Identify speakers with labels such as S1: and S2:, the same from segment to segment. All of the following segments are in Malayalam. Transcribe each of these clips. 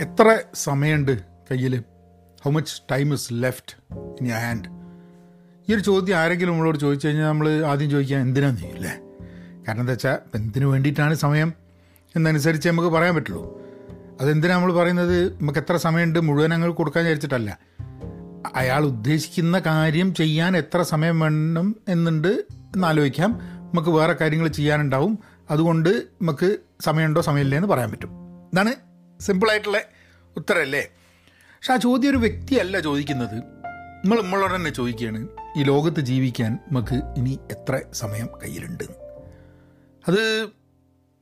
S1: എത്ര സമയമുണ്ട് കയ്യിൽ how much time is left in your hand ഈ ഒരു ചോദ്യം ആരെങ്കിലും നമ്മളോട് ചോദിച്ചു കഴിഞ്ഞാൽ നമ്മൾ ആദ്യം ചോദിക്കാൻ എന്തിനാന്ന് ചോദിക്കില്ലേ കാരണം എന്താ വെച്ചാൽ എന്തിനു വേണ്ടിയിട്ടാണ് സമയം? എന്നനുസരിച്ച് നമുക്ക് പറയാൻ പറ്റുള്ളൂ. അതെന്തിനാ നമ്മൾ പറയുന്നത്? നമുക്ക് എത്ര സമയമുണ്ട്? മുഴുവൻ അങ്ങ് കൊടുക്കാൻ വിചാരിച്ചിട്ടല്ല. അയാൾ ഉദ്ദേശിക്കുന്ന കാര്യം ചെയ്യാൻ എത്ര സമയം വേണം എന്നുണ്ട് എന്നാലോചിക്കാം നമുക്ക് വേറെ കാര്യങ്ങൾ ചെയ്യാനുണ്ടാവും. അതുകൊണ്ട് നമുക്ക് സമയമുണ്ടോ സമയമില്ലേ എന്ന് പറയാൻ പറ്റും. ഇതാണ് സിമ്പിളായിട്ടുള്ള ഉത്തരമല്ലേ പക്ഷെ ആ ചോദ്യം ഒരു വ്യക്തിയല്ല ചോദിക്കുന്നത്. നമ്മൾ നമ്മളോട് തന്നെ ചോദിക്കുകയാണ് ഈ ലോകത്ത് ജീവിക്കാൻ നമുക്ക് ഇനി എത്ര സമയം കയ്യിലുണ്ട്? അത്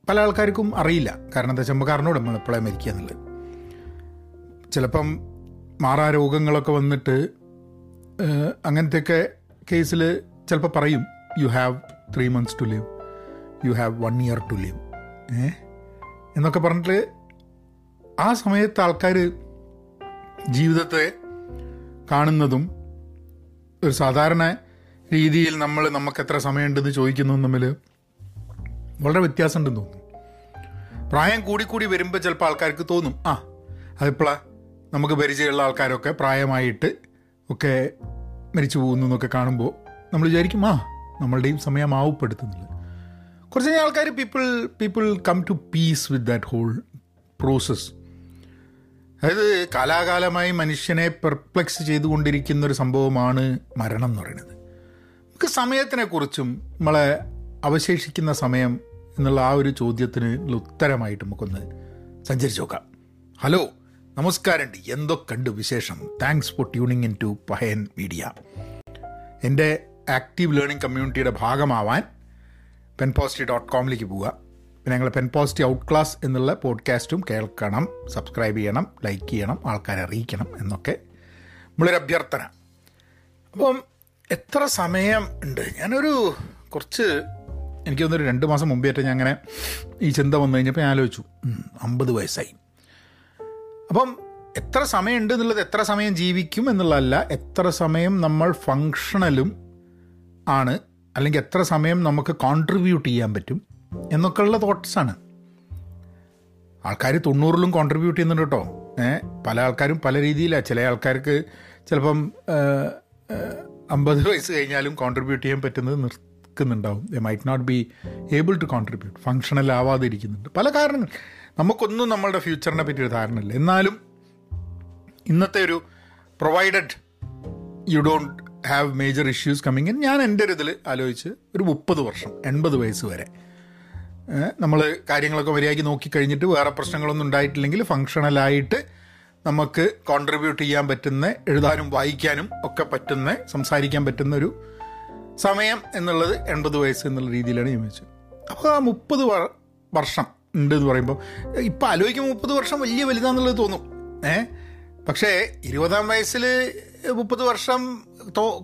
S1: പല ആൾക്കാർക്കും അറിയില്ല. കാരണം എന്താ വെച്ചാൽ നമുക്ക് നമ്മൾ എപ്പോഴാണ് മരിക്കുക എന്നുള്ളത്. ചിലപ്പം മാറാ രോഗങ്ങളൊക്കെ വന്നിട്ട് അങ്ങനത്തെയൊക്കെ കേസിൽ ചിലപ്പോൾ പറയും you have three months to live you have one year to live uh എന്നൊക്കെ പറഞ്ഞിട്ട് ആ സമയത്ത് ആൾക്കാർ ജീവിതത്തെ കാണുന്നതും ഒരു സാധാരണ രീതിയിൽ നമ്മൾ നമുക്ക് എത്ര സമയമുണ്ടെന്ന് ചോദിക്കുന്നതും തമ്മിൽ വളരെ വ്യത്യാസമുണ്ടെന്ന് തോന്നുന്നു. പ്രായം കൂടി കൂടി വരുമ്പോൾ ചിലപ്പോൾ ആൾക്കാർക്ക് തോന്നും ആ അതിപ്പോഴാ നമുക്ക് പരിചയമുള്ള ആൾക്കാരൊക്കെ പ്രായമായിട്ട് ഒക്കെ മരിച്ചു പോകുന്നു എന്നൊക്കെ കാണുമ്പോൾ നമ്മൾ വിചാരിക്കും ആ നമ്മളുടെയും സമയം ആവപ്പെടുത്തുന്നില്ല. കുറച്ച് കഴിഞ്ഞ ആൾക്കാർ people people come to peace with that whole process അതായത് കാലാകാലമായി മനുഷ്യനെ പെർപ്ലെക്സ് ചെയ്തുകൊണ്ടിരിക്കുന്ന ഒരു സംഭവമാണ് മരണം എന്ന് പറയുന്നത്. നമുക്ക് സമയത്തിനെക്കുറിച്ചും നമ്മളെ അവശേഷിക്കുന്ന സമയം എന്നുള്ള ആ ഒരു ചോദ്യത്തിന് ഉത്തരമായിട്ട് നമുക്കൊന്ന് സഞ്ചരിച്ചു നോക്കാം. ഹലോ നമസ്കാരമുണ്ട് എന്തൊക്കെയുണ്ട് വിശേഷം? Thanks for tuning in to Pahayan media എന്റെ ആക്റ്റീവ് ലേണിംഗ് കമ്മ്യൂണിറ്റിയുടെ ഭാഗമാവാൻ പെൻ പോസ്റ്റി ഡോട്ട് കോമിലേക്ക് പോവുക. പിന്നെ ഞങ്ങൾ പെൻ പോസിറ്റി ഔട്ട് ക്ലാസ് എന്നുള്ള പോഡ്കാസ്റ്റും കേൾക്കണം സബ്സ്ക്രൈബ് ചെയ്യണം ലൈക്ക് ചെയ്യണം ആൾക്കാരെ അറിയിക്കണം എന്നൊക്കെ നമ്മളൊരു അഭ്യർത്ഥന. അപ്പം എത്ര സമയം ഉണ്ട്? ഞാനൊരു കുറച്ച് എനിക്ക് തോന്നുന്നു രണ്ട് മാസം മുമ്പേറ്റ് ഞാൻ അങ്ങനെ ഈ ചിന്ത വന്നു കഴിഞ്ഞപ്പോൾ ഞാൻ ആലോചിച്ചു. അമ്പത് വയസ്സായി. അപ്പം എത്ര സമയമുണ്ട് എന്നുള്ളത് എത്ര സമയം ജീവിക്കും എന്നുള്ളതല്ല എത്ര സമയം നമ്മൾ ഫങ്ഷണലും ആണ് അല്ലെങ്കിൽ എത്ര സമയം നമുക്ക് കോൺട്രിബ്യൂട്ട് ചെയ്യാൻ പറ്റും എന്നൊക്കെയുള്ള തോട്ട്സാണ് ആൾക്കാർ തൊണ്ണൂറിലും കോൺട്രിബ്യൂട്ട് ചെയ്യുന്നുണ്ട് കേട്ടോ. പല ആൾക്കാരും പല രീതിയിലാണ് ചില ആൾക്കാർക്ക് ചിലപ്പം അമ്പത് വയസ്സ് കഴിഞ്ഞാലും കോൺട്രിബ്യൂട്ട് ചെയ്യാൻ പറ്റുന്നത് നിൽക്കുന്നുണ്ടാവും they might not be able to contribute functional ആവാതിരിക്കുന്നുണ്ട്. പല കാരണങ്ങൾ. നമുക്കൊന്നും നമ്മളുടെ ഫ്യൂച്ചറിനെ പറ്റി ഒരു ധാരണയില്ല. എന്നാലും ഇന്നത്തെ ഒരു provided you don't have major issues coming ഞാൻ എന്റെ ഒരു ഇതിൽ ആലോചിച്ച് ഒരു മുപ്പത് വർഷം എൺപത് വയസ്സ് വരെ നമ്മൾ കാര്യങ്ങളൊക്കെ മര്യാദയ്ക്ക് നോക്കിക്കഴിഞ്ഞിട്ട് വേറെ പ്രശ്നങ്ങളൊന്നും ഉണ്ടായിട്ടില്ലെങ്കിൽ ഫങ്ഷണലായിട്ട് നമുക്ക് കോൺട്രിബ്യൂട്ട് ചെയ്യാൻ പറ്റുന്ന എഴുതാനും വായിക്കാനും ഒക്കെ പറ്റുന്ന സംസാരിക്കാൻ പറ്റുന്ന ഒരു സമയം എന്നുള്ളത് എൺപത് വയസ്സ് എന്നുള്ള രീതിയിലാണ് ഞാൻ വെച്ചത്. അപ്പോൾ ആ മുപ്പത് വർഷം ഉണ്ട് എന്ന് പറയുമ്പോൾ ഇപ്പോൾ ആലോചിക്കുമ്പോൾ മുപ്പത് വർഷം വലിയ വലുതാന്നുള്ളത് തോന്നും. ഏ പക്ഷേ ഇരുപതാം വയസ്സിൽ മുപ്പത് വർഷം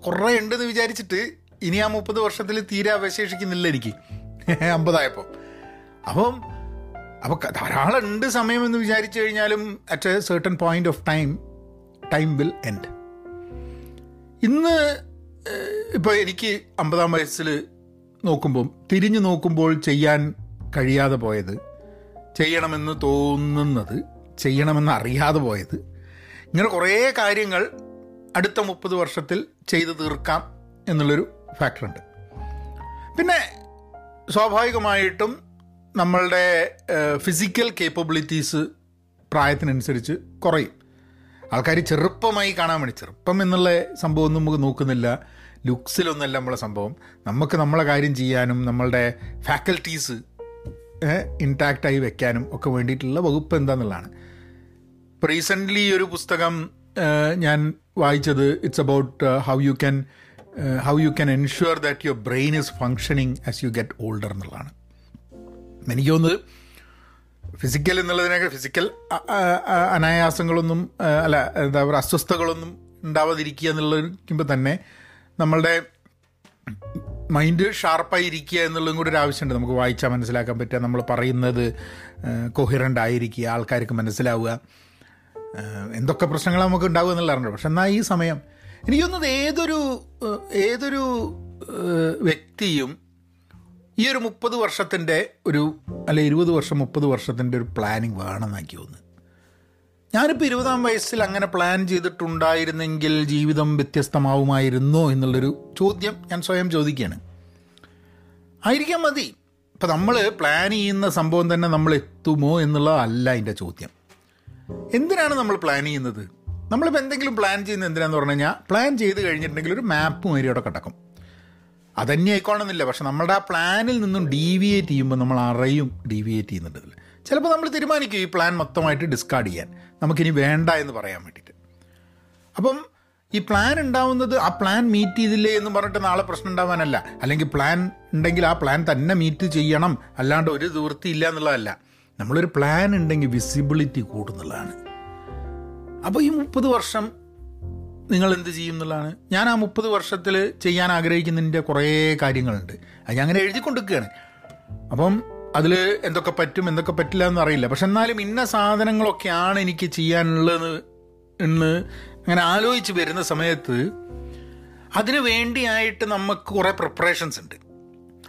S1: കുറേ ഉണ്ടെന്ന് വിചാരിച്ചിട്ട് ഇനി ആ മുപ്പത് വർഷത്തിൽ തീരെ അവശേഷിക്കുന്നില്ല എനിക്ക്. അമ്പതായപ്പോൾ അപ്പം അപ്പോൾ ധാരാളം ഉണ്ട് സമയം എന്ന് വിചാരിച്ചു കഴിഞ്ഞാലും at a certain point of time time will end ഇന്ന് ഇപ്പോൾ എനിക്ക് അമ്പതാം വയസ്സിൽ നോക്കുമ്പം തിരിഞ്ഞു നോക്കുമ്പോൾ ചെയ്യാൻ കഴിയാതെ പോയത് ചെയ്യണമെന്ന് തോന്നുന്നത് ചെയ്യണമെന്ന് അറിയാതെ പോയത് ഇങ്ങനെ കുറേ കാര്യങ്ങൾ അടുത്ത മുപ്പത് വർഷത്തിൽ ചെയ്തു തീർക്കാം എന്നുള്ളൊരു ഫാക്ടറുണ്ട് പിന്നെ സ്വാഭാവികമായിട്ടും നമ്മളുടെ ഫിസിക്കൽ കേപ്പബിലിറ്റീസ് പ്രായത്തിനനുസരിച്ച് കുറയും. ആൾക്കാർ ചെറുപ്പമായി കാണാൻ വേണ്ടി ചെറുപ്പം എന്നുള്ള സംഭവമൊന്നും നമുക്ക് നോക്കുന്നില്ല. ലുക്സിലൊന്നല്ല നമ്മളെ സംഭവം. നമുക്ക് നമ്മളെ കാര്യം ചെയ്യാനും നമ്മളുടെ ഫാക്കൽറ്റീസ് ഇൻടാക്റ്റായി വെക്കാനും ഒക്കെ വേണ്ടിയിട്ടുള്ള വകുപ്പ് എന്താണെന്നുള്ളതാണ് ഇപ്പോൾ റീസെന്റ്ലി ഒരു പുസ്തകം ഞാൻ വായിച്ചത് it's about how you can how you can ensure that your brain is functioning as you get older എന്നുള്ളതാണ്. എനിക്ക് തോന്നുന്നത് ഫിസിക്കൽ എന്നുള്ളതിനേക്കാൾ ഫിസിക്കൽ അനായാസങ്ങളൊന്നും അല്ല എന്താ പറയുക അസ്വസ്ഥതകളൊന്നും ഉണ്ടാവാതിരിക്കുക എന്നുള്ളതിരിക്കുമ്പോൾ തന്നെ നമ്മളുടെ മൈൻഡ് ഷാർപ്പായി ഇരിക്കുക എന്നുള്ളതും കൂടി ഒരു ആവശ്യമുണ്ട്. നമുക്ക് വായിച്ചാൽ മനസ്സിലാക്കാൻ പറ്റുക നമ്മൾ പറയുന്നത് കൊഹിറന്റ് ആയിരിക്കുക ആൾക്കാർക്ക് മനസ്സിലാവുക. എന്തൊക്കെ പ്രശ്നങ്ങൾ നമുക്ക് ഉണ്ടാവുക എന്നുള്ളതാണ് പക്ഷെ എന്നാൽ ഈ സമയം എനിക്ക് തോന്നുന്നത് ഏതൊരു ഏതൊരു വ്യക്തിയും ഈ ഒരു മുപ്പത് വർഷത്തിന്റെ ഒരു അല്ലെ ഇരുപത് വർഷം മുപ്പത് വർഷത്തിന്റെ ഒരു പ്ലാനിങ് വേണമെന്നാക്കി തോന്നുന്നു ഞാനിപ്പോൾ ഇരുപതാം വയസ്സിൽ അങ്ങനെ പ്ലാൻ ചെയ്തിട്ടുണ്ടായിരുന്നെങ്കിൽ ജീവിതം വ്യത്യസ്തമാവുമായിരുന്നോ എന്നുള്ളൊരു ചോദ്യം ഞാൻ സ്വയം ചോദിക്കുകയാണ്. ആയിരിക്കാം മതി. ഇപ്പം നമ്മൾ പ്ലാൻ ചെയ്യുന്ന സംഭവം തന്നെ നമ്മൾ എത്തുമോ എന്നുള്ളതല്ല അതിന്റെ ചോദ്യം. എന്തിനാണ് നമ്മൾ പ്ലാൻ ചെയ്യുന്നത്? നമ്മളിപ്പോൾ എന്തെങ്കിലും പ്ലാൻ ചെയ്യുന്നത് എന്തിനാന്ന് പറഞ്ഞു കഴിഞ്ഞാൽ പ്ലാൻ ചെയ്ത് കഴിഞ്ഞിട്ടുണ്ടെങ്കിൽ ഒരു മാപ്പ് മാതിരി അവിടെ കിടക്കും. അതന്നെ ആയിക്കോണമെന്നില്ല പക്ഷെ നമ്മുടെ ആ പ്ലാനിൽ നിന്നും ഡീവിയേറ്റ് ചെയ്യുമ്പോൾ നമ്മൾ അറിയും ഡീവിയേറ്റ് ചെയ്യുന്നുണ്ട് ചിലപ്പോൾ നമ്മൾ തീരുമാനിക്കും ഈ പ്ലാൻ മൊത്തമായിട്ട് ഡിസ്കാർഡ് ചെയ്യാൻ. നമുക്കിനി വേണ്ട എന്ന് പറയാൻ വേണ്ടിയിട്ട്. അപ്പം ഈ പ്ലാൻ ഉണ്ടാവുന്നത് ആ പ്ലാൻ മീറ്റ് ചെയ്തില്ലേ എന്ന് പറഞ്ഞിട്ട് നാളെ പ്രശ്നം ഉണ്ടാവാനല്ല. അല്ലെങ്കിൽ പ്ലാൻ ഉണ്ടെങ്കിൽ ആ പ്ലാൻ തന്നെ മീറ്റ് ചെയ്യണം. അല്ലാണ്ട് ഒരു ദൂർത്തി ഇല്ല എന്നുള്ളതല്ല. നമ്മളൊരു പ്ലാൻ ഉണ്ടെങ്കിൽ വിസിബിലിറ്റി കൂടുന്നുള്ളതാണ്. അപ്പോൾ ഈ മുപ്പത് വർഷം നിങ്ങൾ എന്ത് ചെയ്യും എന്നുള്ളതാണ്. ഞാൻ ആ മുപ്പത് വർഷത്തിൽ ചെയ്യാൻ ആഗ്രഹിക്കുന്നതിന്റെ കുറേ കാര്യങ്ങളുണ്ട്. അത് ഞാൻ അങ്ങനെ എഴുതിക്കൊണ്ടിരിക്കുകയാണ്. അപ്പം അതിൽ എന്തൊക്കെ പറ്റും എന്തൊക്കെ പറ്റില്ല എന്ന് അറിയില്ല. പക്ഷെ എന്നാലും ഇന്ന സാധനങ്ങളൊക്കെയാണ് എനിക്ക് ചെയ്യാനുള്ളത് എന്ന് അങ്ങനെ ആലോചിച്ച് വരുന്ന സമയത്ത് അതിനു വേണ്ടിയായിട്ട് നമുക്ക് കുറേ പ്രിപ്പറേഷൻസ് ഉണ്ട്.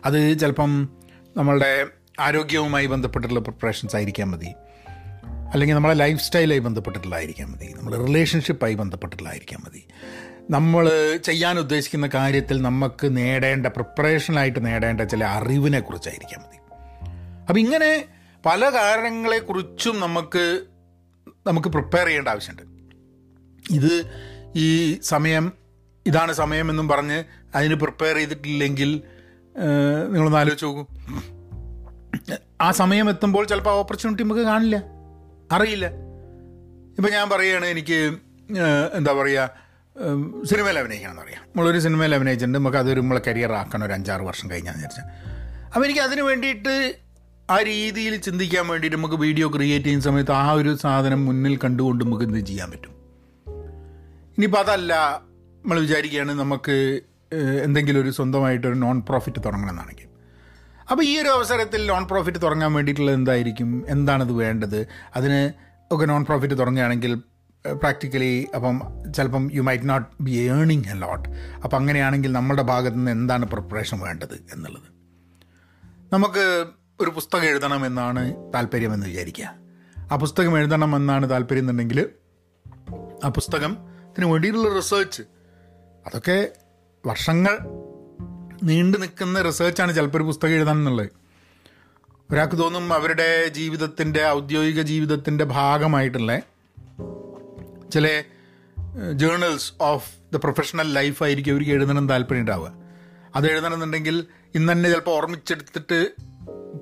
S1: അത് ചിലപ്പം നമ്മളുടെ ആരോഗ്യവുമായി ബന്ധപ്പെട്ടിട്ടുള്ള പ്രിപ്പറേഷൻസ് ആയിരിക്കാൻ മതി. അല്ലെങ്കിൽ നമ്മളെ ലൈഫ് സ്റ്റൈലായി ബന്ധപ്പെട്ടിട്ടുള്ളതായിരിക്കാം മതി. നമ്മുടെ റിലേഷൻഷിപ്പായി ബന്ധപ്പെട്ടിട്ടുള്ളതായിരിക്കാം മതി. നമ്മൾ ചെയ്യാൻ ഉദ്ദേശിക്കുന്ന കാര്യത്തിൽ നമുക്ക് നേടേണ്ട പ്രിപ്പറേഷനായിട്ട് നേടേണ്ട ചില അറിവിനെ കുറിച്ചായിരിക്കാം മതി. അപ്പം ഇങ്ങനെ പല കാരണങ്ങളെക്കുറിച്ചും നമുക്ക് നമുക്ക് പ്രിപ്പയർ ചെയ്യേണ്ട ആവശ്യമുണ്ട്. ഇത് ഈ സമയം ഇതാണ് സമയം എന്നും പറഞ്ഞ് അതിന് പ്രിപ്പയർ ചെയ്തിട്ടില്ലെങ്കിൽ നിങ്ങളൊന്ന് ആലോചിച്ച് നോക്കൂ. ആ സമയം എത്തുമ്പോൾ ചിലപ്പോൾ ഓപ്പർച്യൂണിറ്റി നമുക്ക് കാണില്ല. അറിയില്ല. ഇപ്പം ഞാൻ പറയുകയാണ് എനിക്ക് എന്താ പറയുക സിനിമയിൽ അഭിനയിക്കണം എന്നറിയാം നമ്മളൊരു സിനിമയിൽ അഭിനയിച്ചിട്ടുണ്ട് നമുക്ക് അതൊരു നമ്മളെ കരിയർ ആക്കണം ഒരു അഞ്ചാറ് വർഷം കഴിഞ്ഞാൽ വിചാരിച്ചാൽ അപ്പോൾ എനിക്ക് അതിന് വേണ്ടിയിട്ട് ആ രീതിയിൽ ചിന്തിക്കാൻ വേണ്ടിയിട്ട് നമുക്ക് വീഡിയോ ക്രിയേറ്റ് ചെയ്യുന്ന സമയത്ത് ആ ഒരു സാധനം മുന്നിൽ കണ്ടുകൊണ്ട് നമുക്ക് എന്ത് ചെയ്യാൻ പറ്റും? ഇനിയിപ്പോൾ അതല്ല നമ്മൾ വിചാരിക്കുകയാണ് നമുക്ക് എന്തെങ്കിലും ഒരു സ്വന്തമായിട്ട് ഒരു നോൺ പ്രോഫിറ്റ് തുടങ്ങണം എന്നാണെങ്കിൽ അപ്പോൾ ഈ ഒരു അവസരത്തിൽ നോൺ പ്രോഫിറ്റ് തുടങ്ങാൻ വേണ്ടിയിട്ടുള്ളത് എന്തായിരിക്കും? എന്താണത് വേണ്ടത്? അതിന് ഒക്കെ നോൺ പ്രോഫിറ്റ് തുടങ്ങുകയാണെങ്കിൽ പ്രാക്ടിക്കലി അപ്പം ചിലപ്പം യു മൈറ്റ് നോട്ട് ബി ഏണിങ് എ ലോട്ട് അപ്പം അങ്ങനെയാണെങ്കിൽ നമ്മുടെ ഭാഗത്തു നിന്ന് എന്താണ് പ്രിപ്പറേഷൻ വേണ്ടത് എന്നുള്ളത്? നമുക്ക് ഒരു പുസ്തകം എഴുതണം എന്നാണ് താല്പര്യമെന്ന് വിചാരിക്കുക. ആ പുസ്തകം എഴുതണമെന്നാണ് താല്പര്യം എന്നുണ്ടെങ്കിൽ ആ പുസ്തകം പുസ്തകത്തിന് വേണ്ടിയിട്ടുള്ള റിസർച്ച് അതൊക്കെ വർഷങ്ങൾ നീണ്ടു നിൽക്കുന്ന റിസേർച്ചാണ് ചിലപ്പോൾ ഒരു പുസ്തകം എഴുതാൻ എന്നുള്ളത്. ഒരാൾക്ക് തോന്നും അവരുടെ ജീവിതത്തിന്റെ ഔദ്യോഗിക ജീവിതത്തിന്റെ ഭാഗമായിട്ടുള്ള ചില journals of the professional life ആയിരിക്കും അവർക്ക് എഴുതണം താല്പര്യം ഉണ്ടാവുക. അത് എഴുതണമെന്നുണ്ടെങ്കിൽ ഇന്ന് തന്നെ ചിലപ്പോൾ ഓർമ്മിച്ചെടുത്തിട്ട്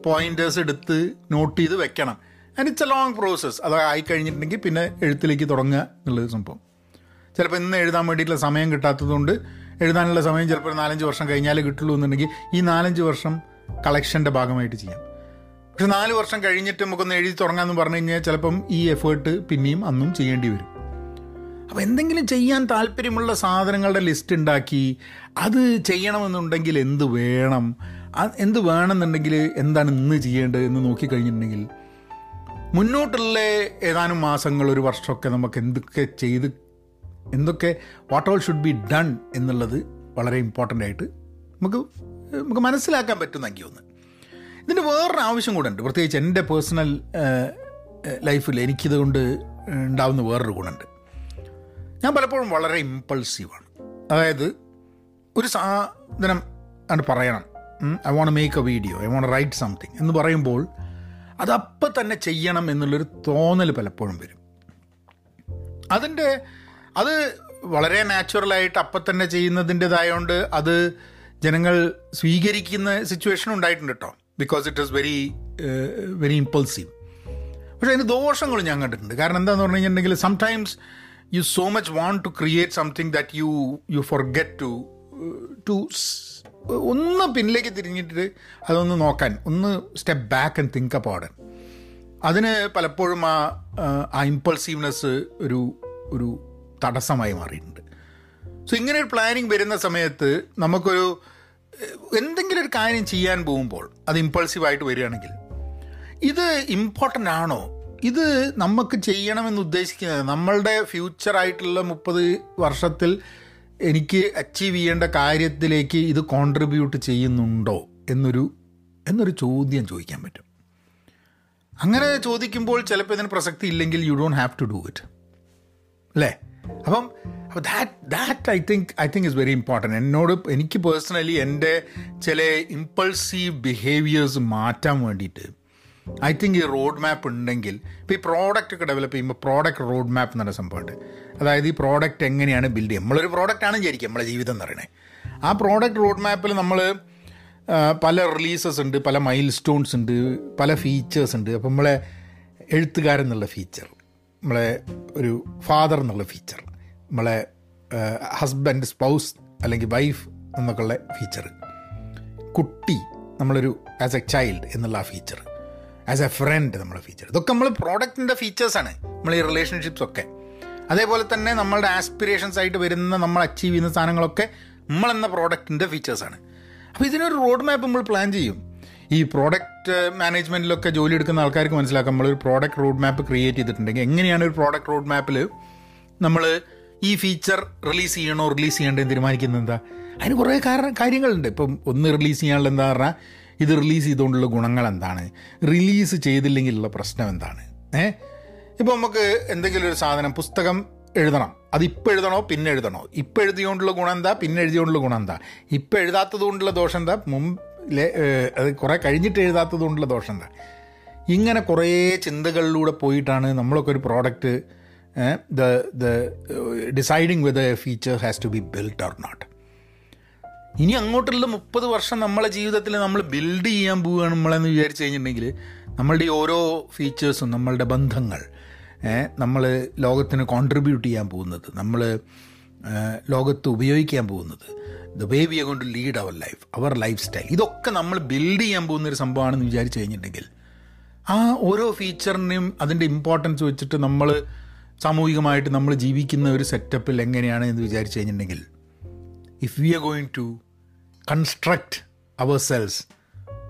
S1: പോയിന്റേഴ്സ് എടുത്ത് നോട്ട് ചെയ്ത് വെക്കണം. And it's a long process അത് ആയിക്കഴിഞ്ഞിട്ടുണ്ടെങ്കിൽ പിന്നെ എഴുത്തിലേക്ക് തുടങ്ങുക എന്നുള്ളത് സംഭവം. ചിലപ്പോൾ ഇന്ന് എഴുതാൻ വേണ്ടിയിട്ടുള്ള സമയം കിട്ടാത്തതുകൊണ്ട് എഴുതാനുള്ള സമയം ചിലപ്പോൾ ഒരു നാലഞ്ച് വർഷം കഴിഞ്ഞാലേ കിട്ടുള്ളൂ എന്നുണ്ടെങ്കിൽ ഈ നാലഞ്ച് വർഷം കളക്ഷന്റെ ഭാഗമായിട്ട് ചെയ്യാം. പക്ഷെ നാല് വർഷം കഴിഞ്ഞിട്ട് നമുക്കൊന്ന് എഴുതി തുടങ്ങാമെന്ന് പറഞ്ഞു കഴിഞ്ഞാൽ ചിലപ്പം ഈ എഫേർട്ട് പിന്നെയും അന്നും ചെയ്യേണ്ടി വരും. അപ്പോൾ എന്തെങ്കിലും ചെയ്യാൻ താല്പര്യമുള്ള സാധനങ്ങളുടെ ലിസ്റ്റ് ഉണ്ടാക്കി അത് ചെയ്യണമെന്നുണ്ടെങ്കിൽ എന്ത് വേണം? എന്ത് വേണമെന്നുണ്ടെങ്കിൽ എന്താണ് ഇന്ന് ചെയ്യേണ്ടത് എന്ന് നോക്കിക്കഴിഞ്ഞിട്ടുണ്ടെങ്കിൽ മുന്നോട്ടുള്ള ഏതാനും മാസങ്ങൾ ഒരു വർഷമൊക്കെ നമുക്ക് എന്തൊക്കെ ചെയ്ത് എന്തൊക്കെ what all should be done എന്നുള്ളത് വളരെ ഇമ്പോർട്ടന്റ് ആയിട്ട് നമുക്ക് നമുക്ക് മനസ്സിലാക്കാൻ പറ്റുന്ന എനിക്ക് ഒന്ന്. ഇതിന്റെ വേറൊരു ആവശ്യം കൂടെ ഉണ്ട്. പ്രത്യേകിച്ച് എന്റെ പേഴ്സണൽ ലൈഫിൽ എനിക്കിത് കൊണ്ട് ഉണ്ടാവുന്ന വേറൊരു ഗുണമുണ്ട്. ഞാൻ പലപ്പോഴും വളരെ ഇമ്പൾസീവാണ് അതായത് ഒരു സാധനം ആണ് പറയണം. I want make a video I want write something എന്ന് പറയുമ്പോൾ അതപ്പം തന്നെ ചെയ്യണം എന്നുള്ളൊരു തോന്നൽ പലപ്പോഴും വരും. അതിന്റെ അത് വളരെ നാച്ചുറലായിട്ട് അപ്പം തന്നെ ചെയ്യുന്നതിന്റെതായതുകൊണ്ട് അത് ജനങ്ങൾ സ്വീകരിക്കുന്ന സിറ്റുവേഷൻ ഉണ്ടായിട്ടുണ്ട് കേട്ടോ because it is very very impulsive പക്ഷേ അതിന് ദോഷങ്ങളും ഞാൻ കണ്ടിട്ടുണ്ട്. കാരണം എന്താണെന്ന് പറഞ്ഞു കഴിഞ്ഞിട്ടുണ്ടെങ്കിൽ sometimes you so much want to create something that you you forget to to ഒന്ന് പിന്നിലേക്ക് തിരിഞ്ഞിട്ട് അതൊന്ന് നോക്കാൻ ഒന്ന് step back and think about അതിന് പലപ്പോഴും ആ ആ ഇമ്പൾസീവ്നെസ് ഒരു ഒരു തടസ്സമായി മാറിയിട്ടുണ്ട്. സോ ഇങ്ങനെ ഒരു പ്ലാനിങ് വരുന്ന സമയത്ത് നമുക്കൊരു എന്തെങ്കിലും ഒരു കാര്യം ചെയ്യാൻ പോകുമ്പോൾ അത് ഇമ്പൾസീവായിട്ട് വരികയാണെങ്കിൽ ഇത് ഇമ്പോർട്ടന്റ് ആണോ? ഇത് നമുക്ക് ചെയ്യണമെന്ന് ഉദ്ദേശിക്കുന്നത് നമ്മളുടെ ഫ്യൂച്ചറായിട്ടുള്ള മുപ്പത് വർഷത്തിൽ എനിക്ക് അച്ചീവ് ചെയ്യേണ്ട കാര്യത്തിലേക്ക് ഇത് കോൺട്രിബ്യൂട്ട് ചെയ്യുന്നുണ്ടോ എന്നൊരു എന്നൊരു ചോദ്യം ചോദിക്കാൻ പറ്റും. അങ്ങനെ ചോദിക്കുമ്പോൾ ചിലപ്പോൾ ഇതിന് പ്രസക്തി ഇല്ലെങ്കിൽ you don't have to do it അല്ലേ? അപ്പം അപ്പോൾ that that I think I think is very important എന്നോട് എനിക്ക് പേഴ്സണലി എന്റെ ചില ഇമ്പൾസീവ് ബിഹേവിയേഴ്സ് മാറ്റാൻ വേണ്ടിയിട്ട് ഐ തിങ്ക് ഈ റോഡ് മാപ്പ് ഉണ്ടെങ്കിൽ ഇപ്പോൾ ഈ പ്രോഡക്റ്റ് ഒക്കെ ഡെവലപ്പ് ചെയ്യുമ്പോൾ പ്രോഡക്റ്റ് റോഡ് മാപ്പ് എന്ന് പറഞ്ഞ സംഭവമുണ്ട്. അതായത് ഈ പ്രോഡക്റ്റ് എങ്ങനെയാണ് ബിൽഡ് ചെയ്യുക? നമ്മളൊരു പ്രോഡക്റ്റാണ് വിചാരിക്കുക നമ്മളെ ജീവിതം എന്ന് പറയണേ. ആ പ്രോഡക്റ്റ് റോഡ് മാപ്പിൽ നമ്മൾ പല റിലീസസ് ഉണ്ട് പല മൈൽ സ്റ്റോൺസ് ഉണ്ട് പല ഫീച്ചേഴ്സ് ഉണ്ട്. അപ്പം നമ്മളെ എഴുത്തുകാരെന്നുള്ള ഫീച്ചർ നമ്മളെ ഒരു ഫാദർ എന്നുള്ള ഫീച്ചർ നമ്മളെ ഹസ്ബൻഡ് സ്പൗസ് അല്ലെങ്കിൽ വൈഫ് എന്നൊക്കെയുള്ള ഫീച്ചർ കുട്ടി നമ്മളൊരു ആസ് എ ചൈൽഡ് എന്നുള്ള ആ ഫീച്ചർ ആസ് എ ഫ്രണ്ട് നമ്മളെ ഫീച്ചർ ഇതൊക്കെ നമ്മൾ പ്രോഡക്റ്റിന്റെ ഫീച്ചേഴ്സാണ് നമ്മൾ ഈ റിലേഷൻഷിപ്സ് ഒക്കെ. അതേപോലെ തന്നെ നമ്മളുടെ ആസ്പിറേഷൻസ് ആയിട്ട് വരുന്ന നമ്മൾ അച്ചീവ് ചെയ്യുന്ന സാധനങ്ങളൊക്കെ നമ്മളെന്ന പ്രോഡക്റ്റിന്റെ ഫീച്ചേഴ്സാണ് അപ്പോൾ ഇതിനൊരു റോഡ് മാപ്പ് നമ്മൾ പ്ലാൻ ചെയ്യും. ഈ പ്രോഡക്റ്റ് മാനേജ്മെന്റിലൊക്കെ ജോലി എടുക്കുന്ന ആൾക്കാർക്ക് മനസ്സിലാക്കാം. നമ്മളൊരു പ്രോഡക്റ്റ് റോഡ് മാപ്പ് ക്രിയേറ്റ് ചെയ്തിട്ടുണ്ടെങ്കിൽ എങ്ങനെയാണ് ഒരു പ്രോഡക്റ്റ് റോഡ് മാപ്പിൽ നമ്മൾ ഈ ഫീച്ചർ റിലീസ് ചെയ്യണോ റിലീസ് ചെയ്യേണ്ടതെന്ന് തീരുമാനിക്കുന്നത് എന്താ? അതിന് കുറേ കാരണം കാര്യങ്ങളുണ്ട്. ഇപ്പം ഒന്ന് റിലീസ് ചെയ്യാനുള്ള എന്താ പറഞ്ഞാൽ ഇത് റിലീസ് ചെയ്തുകൊണ്ടുള്ള ഗുണങ്ങൾ എന്താണ്? റിലീസ് ചെയ്തില്ലെങ്കിലുള്ള പ്രശ്നം എന്താണ്? ഏ? ഇപ്പോൾ നമുക്ക് എന്തെങ്കിലും ഒരു സാധനം പുസ്തകം എഴുതണം. അത് ഇപ്പോൾ എഴുതണോ പിന്നെ എഴുതണോ? ഇപ്പോൾ എഴുതിയോണ്ടുള്ള ഗുണം എന്താ പിന്നെ എഴുതിയോണ്ടുള്ള ഗുണം എന്താ? ഇപ്പം എഴുതാത്തത് കൊണ്ടുള്ള ദോഷം എന്താ? മുമ്പ് അത് കുറേ കഴിഞ്ഞിട്ട് എഴുതാത്തത് കൊണ്ടുള്ള ദോഷം എന്താ? ഇങ്ങനെ കുറേ ചിന്തകളിലൂടെ പോയിട്ടാണ് നമ്മളൊക്കെ ഒരു product the the deciding with a feature has to be build or not ഇനി അങ്ങോട്ടുള്ള മുപ്പത് വർഷം നമ്മളെ ജീവിതത്തിൽ നമ്മൾ ബിൽഡ് ചെയ്യാൻ പോവുകയാണ് നമ്മളെന്ന് വിചാരിച്ചു കഴിഞ്ഞിട്ടുണ്ടെങ്കിൽ നമ്മളുടെ ഓരോ ഫീച്ചേഴ്സും നമ്മളുടെ ബന്ധങ്ങൾ നമ്മൾ ലോകത്തിന് കോൺട്രിബ്യൂട്ട് ചെയ്യാൻ പോകുന്നത് നമ്മൾ ലോകത്ത് ഉപയോഗിക്കാൻ പോകുന്നത്. The way we are to lead our life our lifestyle ഇതൊക്കെ നമ്മൾ ബിൽഡ് ചെയ്യാൻ പോകുന്ന ഒരു സംഭവമാണെന്ന് വിചാരിച്ചു കഴിഞ്ഞിട്ടുണ്ടെങ്കിൽ ആ ഓരോ ഫീച്ചറിനെയും അതിന്റെ ഇമ്പോർട്ടൻസ് വെച്ചിട്ട് നമ്മൾ സാമൂഹികമായിട്ട് നമ്മൾ ജീവിക്കുന്ന ഒരു സെറ്റപ്പിൽ എങ്ങനെയാണ് എന്ന് വിചാരിച്ചു കഴിഞ്ഞിട്ടുണ്ടെങ്കിൽ if we are going to construct ourselves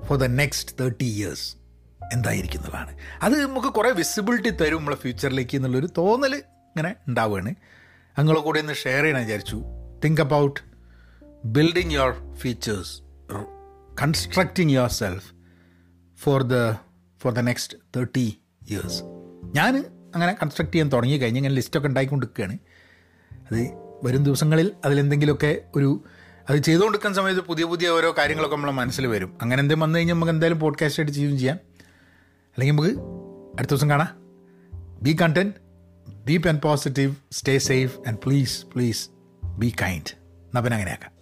S1: for the next thirty years എന്തായിരിക്കുന്നതാണ്? അത് നമുക്ക് കുറേ വിസിബിലിറ്റി തരും നമ്മളെ ഫ്യൂച്ചറിലേക്ക് എന്നുള്ളൊരു തോന്നൽ ഇങ്ങനെ ഉണ്ടാവുകയാണ് നിങ്ങളെ കൂടെ ഒന്ന് ഷെയർ ചെയ്യണം വിചാരിച്ചു. Think about building your features constructing yourself for the for the next thirty years ഞാൻ അങ്ങനെ കൺസ്ട്രക്ട് ചെയ്യാൻ തുടങ്ങി കഴിഞ്ഞ് ഇങ്ങനെ ലിസ്റ്റൊക്കെ ഉണ്ടായിക്കൊണ്ടിരിക്കുകയാണ്. അത് വരും ദിവസങ്ങളിൽ അതിലെന്തെങ്കിലുമൊക്കെ ഒരു അത് ചെയ്തുകൊണ്ടിരിക്കുന്ന സമയത്ത് പുതിയ പുതിയ ഓരോ കാര്യങ്ങളൊക്കെ നമ്മളെ മനസ്സിൽ വരും. അങ്ങനെ എന്തെങ്കിലും വന്നു കഴിഞ്ഞാൽ നമുക്ക് എന്തായാലും പോഡ്കാസ്റ്റ് ആയിട്ട് ചെയ്യുകയും ചെയ്യാം. അല്ലെങ്കിൽ നമുക്ക് അടുത്ത ദിവസം കാണാം. Be content B pen positive stay safe and please please be kind എന്നാൽ പിന്നെ അങ്ങനെയാക്കാം